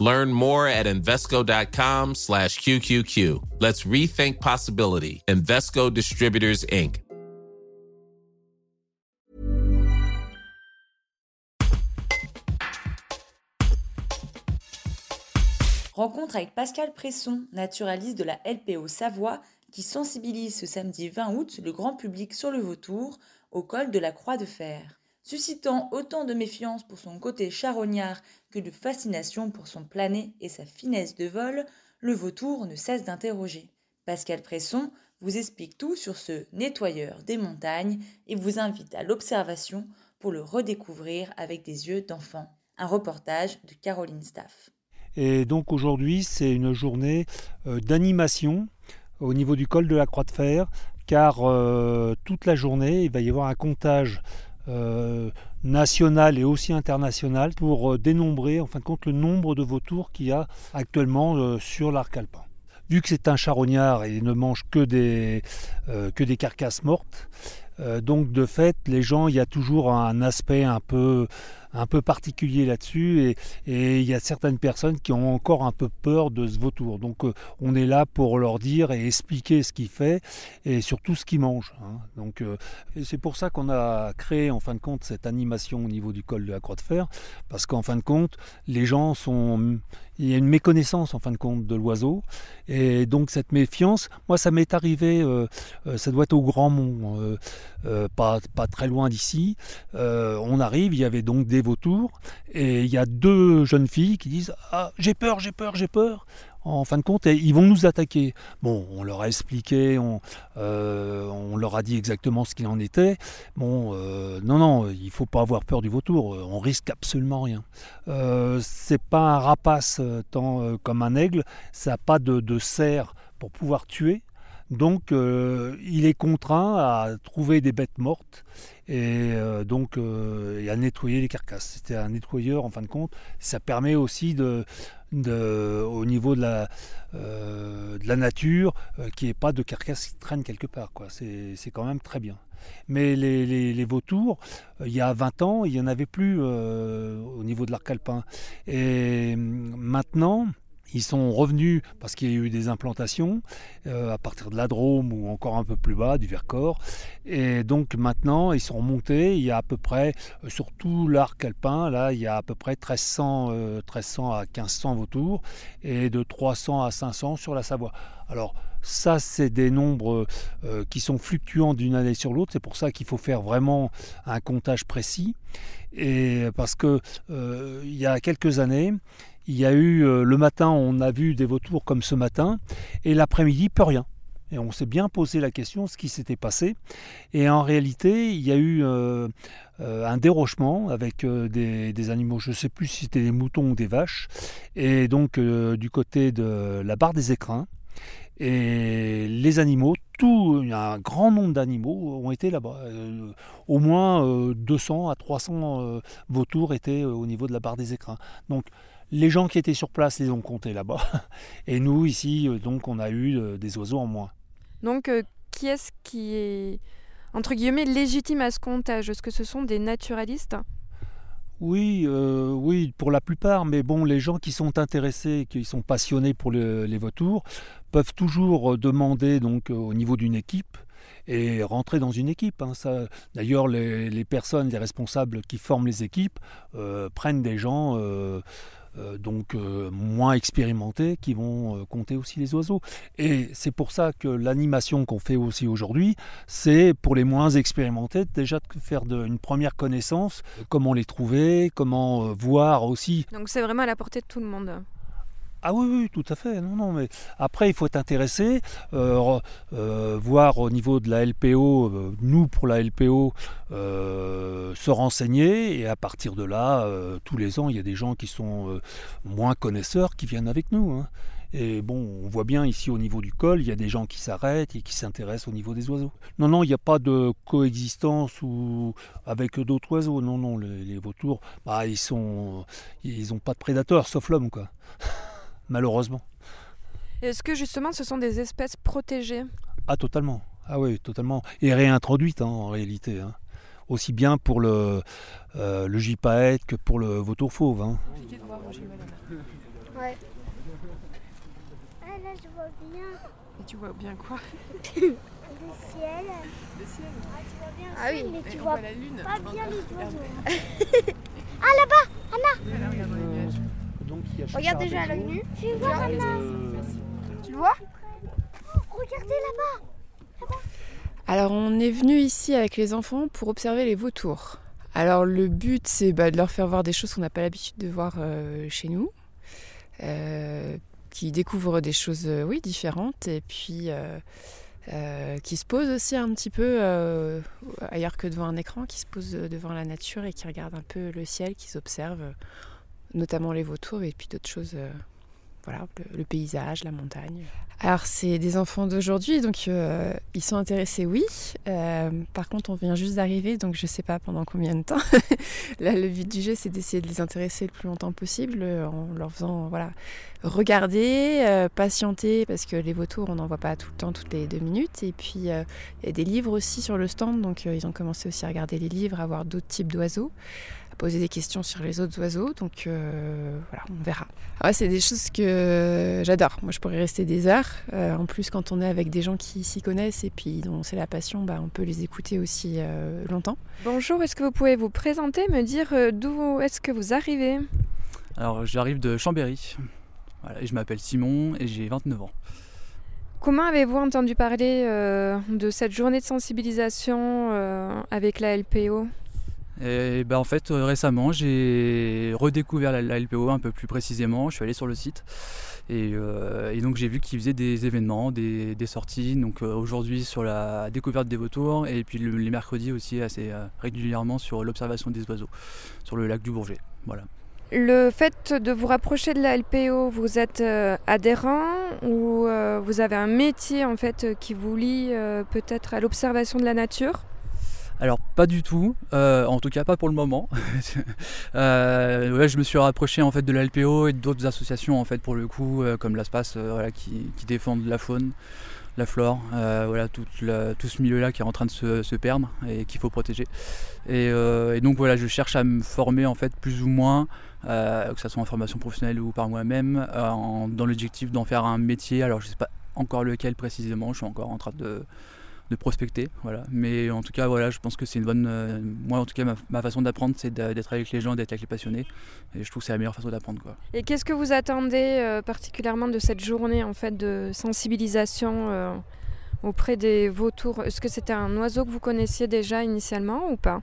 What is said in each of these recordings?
Learn more at Invesco.com slash QQQ. Let's rethink possibility. Invesco Distributors, Inc. Rencontre avec Pascal Presson, naturaliste de la LPO Savoie, qui sensibilise ce samedi 20 août le grand public sur le vautour au col de la Croix de Fer. Suscitant autant de méfiance pour son côté charognard que de fascination pour son plané et sa finesse de vol, le vautour ne cesse d'interroger. Pascal Presson vous explique tout sur ce nettoyeur des montagnes et vous invite à l'observation pour le redécouvrir avec des yeux d'enfant. Un reportage de Caroline Staff. Et donc aujourd'hui, c'est une journée euh, d'animation au niveau du col de la Croix de Fer, car euh, toute la journée, il va y avoir un comptage euh, national et aussi international pour dénombrer en fin de compte le nombre de vautours qu'il y a actuellement sur l'arc alpin. Vu que c'est un charognard et ne mange que des, que des carcasses mortes, donc de fait, les gens, il y a toujours un aspect un peu un peu particulier là-dessus et, il y a certaines personnes qui ont encore un peu peur de ce vautour. Donc euh, on est là pour leur dire et expliquer ce qu'il fait et surtout ce qu'il mange. Hein. Donc euh, c'est pour ça qu'on a créé en fin de compte cette animation au niveau du col de la Croix de Fer parce qu'en fin de compte les gens sont il y a une méconnaissance en fin de compte de l'oiseau. Et donc cette méfiance, moi ça m'est arrivé, euh, ça doit être au Grand Mont, pas, pas, très loin d'ici. on arrive, il y avait donc des vautours. Et il y a deux jeunes filles qui disent Ah, j'ai peur, j'ai peur, j'ai peur. En fin de compte, ils vont nous attaquer. Bon, on leur a expliqué, on, euh, on leur a dit exactement ce qu'il en était. Bon, euh, non, non, il faut pas avoir peur du vautour. On risque absolument rien. Euh, c'est pas un rapace tant comme un aigle. Ça n'a pas de, de cerf pour pouvoir tuer. Donc euh, il est contraint à trouver des bêtes mortes et euh, donc euh, à nettoyer les carcasses. C'était un nettoyeur en fin de compte. Ça permet aussi au niveau de la, nature qu'il n'y ait pas de carcasses qui traînent quelque part. C'est quand même très bien. Mais les, les, vautours, il y a 20 ans, il n'y en avait plus au niveau de l'arc alpin. Et maintenant, ils sont revenus parce qu'il y a eu des implantations euh, à partir de la Drôme ou encore un peu plus bas, du Vercors. Et donc maintenant, ils sont remontés. Il y a à peu près, euh, sur tout l'arc alpin, là, il y a à peu près 1300, 1300 euh, à 1500 vautours et de 300 à 500 sur la Savoie. Alors, ça, c'est des nombres qui sont fluctuants d'une année sur l'autre. C'est pour ça qu'il faut faire vraiment un comptage précis. Et parce que il y a quelques années, il y a eu euh, le matin, on a vu des vautours comme ce matin, et l'après-midi, plus rien. Et on s'est bien posé la question ce qui s'était passé. Et en réalité, il y a eu euh, euh, un dérochement avec des, animaux, je ne sais plus si c'était des moutons ou des vaches, et donc du côté de la barre des écrins. Et les animaux, tout, un grand nombre d'animaux ont été là-bas. au moins 200 à 300 vautours étaient au niveau de la barre des écrins. Donc les gens qui étaient sur place les ont comptés là-bas. Et nous, ici, euh, donc, on a eu euh, des oiseaux en moins. Donc, euh, qui est-ce qui est, entre guillemets, légitime à ce comptage? Est-ce que ce sont des naturalistes? Oui, oui, pour la plupart, mais bon, les gens qui sont intéressés, qui sont passionnés pour les vautours, peuvent toujours demander donc au niveau d'une équipe et rentrer dans une équipe. Hein. D'ailleurs, les, personnes, les responsables qui forment les équipes prennent des gens euh, donc euh, moins expérimentés qui vont euh, compter aussi les oiseaux. Et c'est pour ça que l'animation qu'on fait aussi aujourd'hui, c'est pour les moins expérimentés déjà de faire une première connaissance, comment les trouver, comment voir aussi. Donc c'est vraiment à la portée de tout le monde. Ah oui, oui, tout à fait. Non, non, mais après, il faut être euh, euh, voir au niveau de la LPO, euh, nous pour la LPO, se renseigner, et à partir de là, tous les ans, il y a des gens qui sont moins connaisseurs qui viennent avec nous. Hein. Et bon, on voit bien ici au niveau du col, il y a des gens qui s'arrêtent et qui s'intéressent au niveau des oiseaux. Non, non, il n'y a pas de coexistence avec d'autres oiseaux. Non, non, les, vautours, bah, ils sont, ils n'ont pas de prédateurs, sauf l'homme. Malheureusement. Est-ce que justement, ce sont des espèces protégées? Ah, totalement. Ah oui, totalement. Et réintroduites hein, en réalité. Hein. Aussi bien pour le, euh, le gypaète que pour le vautour fauve. Hein. Ouais. Ah là, je vois bien. Et tu vois bien quoi? Le ciel. Le ciel Ah, tu vois bien Ah oui, mais tu vois la lune. pas bien les oiseaux. ah là-bas, Anna Là, regarde Regarde déjà à l'œil arbre nu. Tu vois, Anna euh, Tu le vois Regardez là-bas. Alors on est venu ici avec les enfants pour observer les vautours. Alors le but c'est bah, de leur faire voir des choses qu'on n'a pas l'habitude de voir euh, chez nous, euh, qui découvrent des choses euh, oui différentes et puis euh, euh, qui se posent aussi un petit peu euh, ailleurs que devant un écran, qui se posent devant la nature et qui regardent un peu le ciel, qui s'observent, euh, notamment les vautours et puis d'autres choses. euh, voilà, le, paysage, la montagne. Alors, c'est des enfants d'aujourd'hui, donc euh, ils sont intéressés, oui. Euh, par contre, on vient juste d'arriver, donc je sais pas pendant combien de temps. Là, le but du jeu, c'est d'essayer de les intéresser le plus longtemps possible en leur faisant, voilà, regarder, patienter, parce que les vautours, on n'en voit pas tout le temps, toutes les deux minutes. Et puis, il y a des livres aussi sur le stand, donc ils ont commencé aussi à regarder les livres, à voir d'autres types d'oiseaux poser des questions sur les autres oiseaux. Donc euh, voilà, on verra. Ah ouais, c'est des choses que j'adore. Moi, je pourrais rester des heures. Euh, en plus, quand on est avec des gens qui s'y connaissent et puis dont c'est la passion, bah, on peut les écouter aussi euh, longtemps. Bonjour, est-ce que vous pouvez vous présenter, me dire d'où est-ce que vous arrivez? Alors j'arrive de Chambéry. Voilà, et je m'appelle Simon et j'ai 29 ans. Comment avez-vous entendu parler euh, de cette journée de sensibilisation euh, avec la LPO Et ben en fait euh, récemment j'ai redécouvert la, LPO un peu plus précisément. Je suis allé sur le site et, euh, donc j'ai vu qu'ils faisaient des événements, des, sorties. Donc euh, aujourd'hui sur la découverte des vautours et puis le- les mercredis aussi assez régulièrement sur l'observation des oiseaux sur le lac du Bourget. Voilà. Le fait de vous rapprocher de la LPO, vous êtes adhérent ou vous avez un métier en fait qui vous lie peut-être à l'observation de la nature? Alors pas du tout, euh, en tout cas pas pour le moment. Euh, je me suis rapproché en fait de la LPO et d'autres associations en fait pour le coup, euh, comme l'ASPAS, qui, défendent la faune, la flore, voilà tout, ce milieu-là qui est en train de se, perdre et qu'il faut protéger. Et, donc voilà, je cherche à me former en fait plus ou moins, que ce soit en formation professionnelle ou par moi-même, dans l'objectif d'en faire un métier. Alors je sais pas encore lequel précisément, je suis encore en train de de prospecter, voilà. Mais en tout cas, voilà, je pense que c'est une bonne. euh, moi, en tout cas, ma, façon d'apprendre, c'est d'être avec les gens, d'être avec les passionnés. Et je trouve que c'est la meilleure façon d'apprendre, quoi. Et qu'est-ce que vous attendez euh, particulièrement de cette journée en fait de sensibilisation euh, auprès des vautours? Est-ce que c'était un oiseau que vous connaissiez déjà initialement ou pas?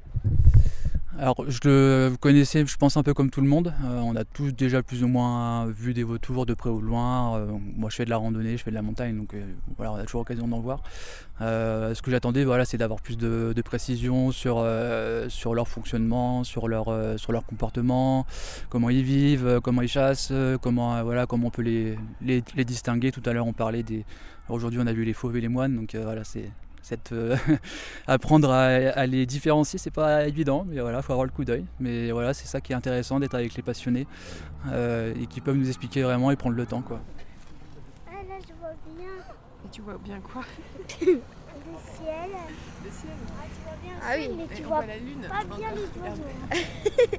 Alors, je le connaissais, je pense, un peu comme tout le monde. Euh, on a tous déjà plus ou moins vu des vautours de près ou de loin. Euh, moi, je fais de la randonnée, je fais de la montagne, donc euh, voilà, on a toujours l'occasion d'en voir. Ce que j'attendais, voilà, c'est d'avoir plus de, de précision sur, sur leur fonctionnement, sur leur, sur leur comportement, comment ils vivent, comment ils chassent, comment, voilà, comment on peut les, les, les distinguer. Tout à l'heure, on parlait des. Aujourd'hui, on a vu les fauves et les moines, donc voilà, c'est. Cette, euh, apprendre à, à les différencier, c'est pas évident, mais voilà, faut avoir le coup d'œil. Mais voilà, c'est ça qui est intéressant d'être avec les passionnés euh, et qui peuvent nous expliquer vraiment et prendre le temps, quoi. Ah là, je vois bien Et tu vois bien quoi? Le ciel. Le ciel. Ah, tu vois bien Ah oui, mais tu vois la lune. pas bien les oiseaux.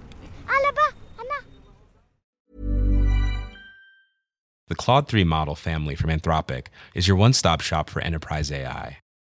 The Claude 3 model family from Anthropic is your one stop shop for enterprise AI.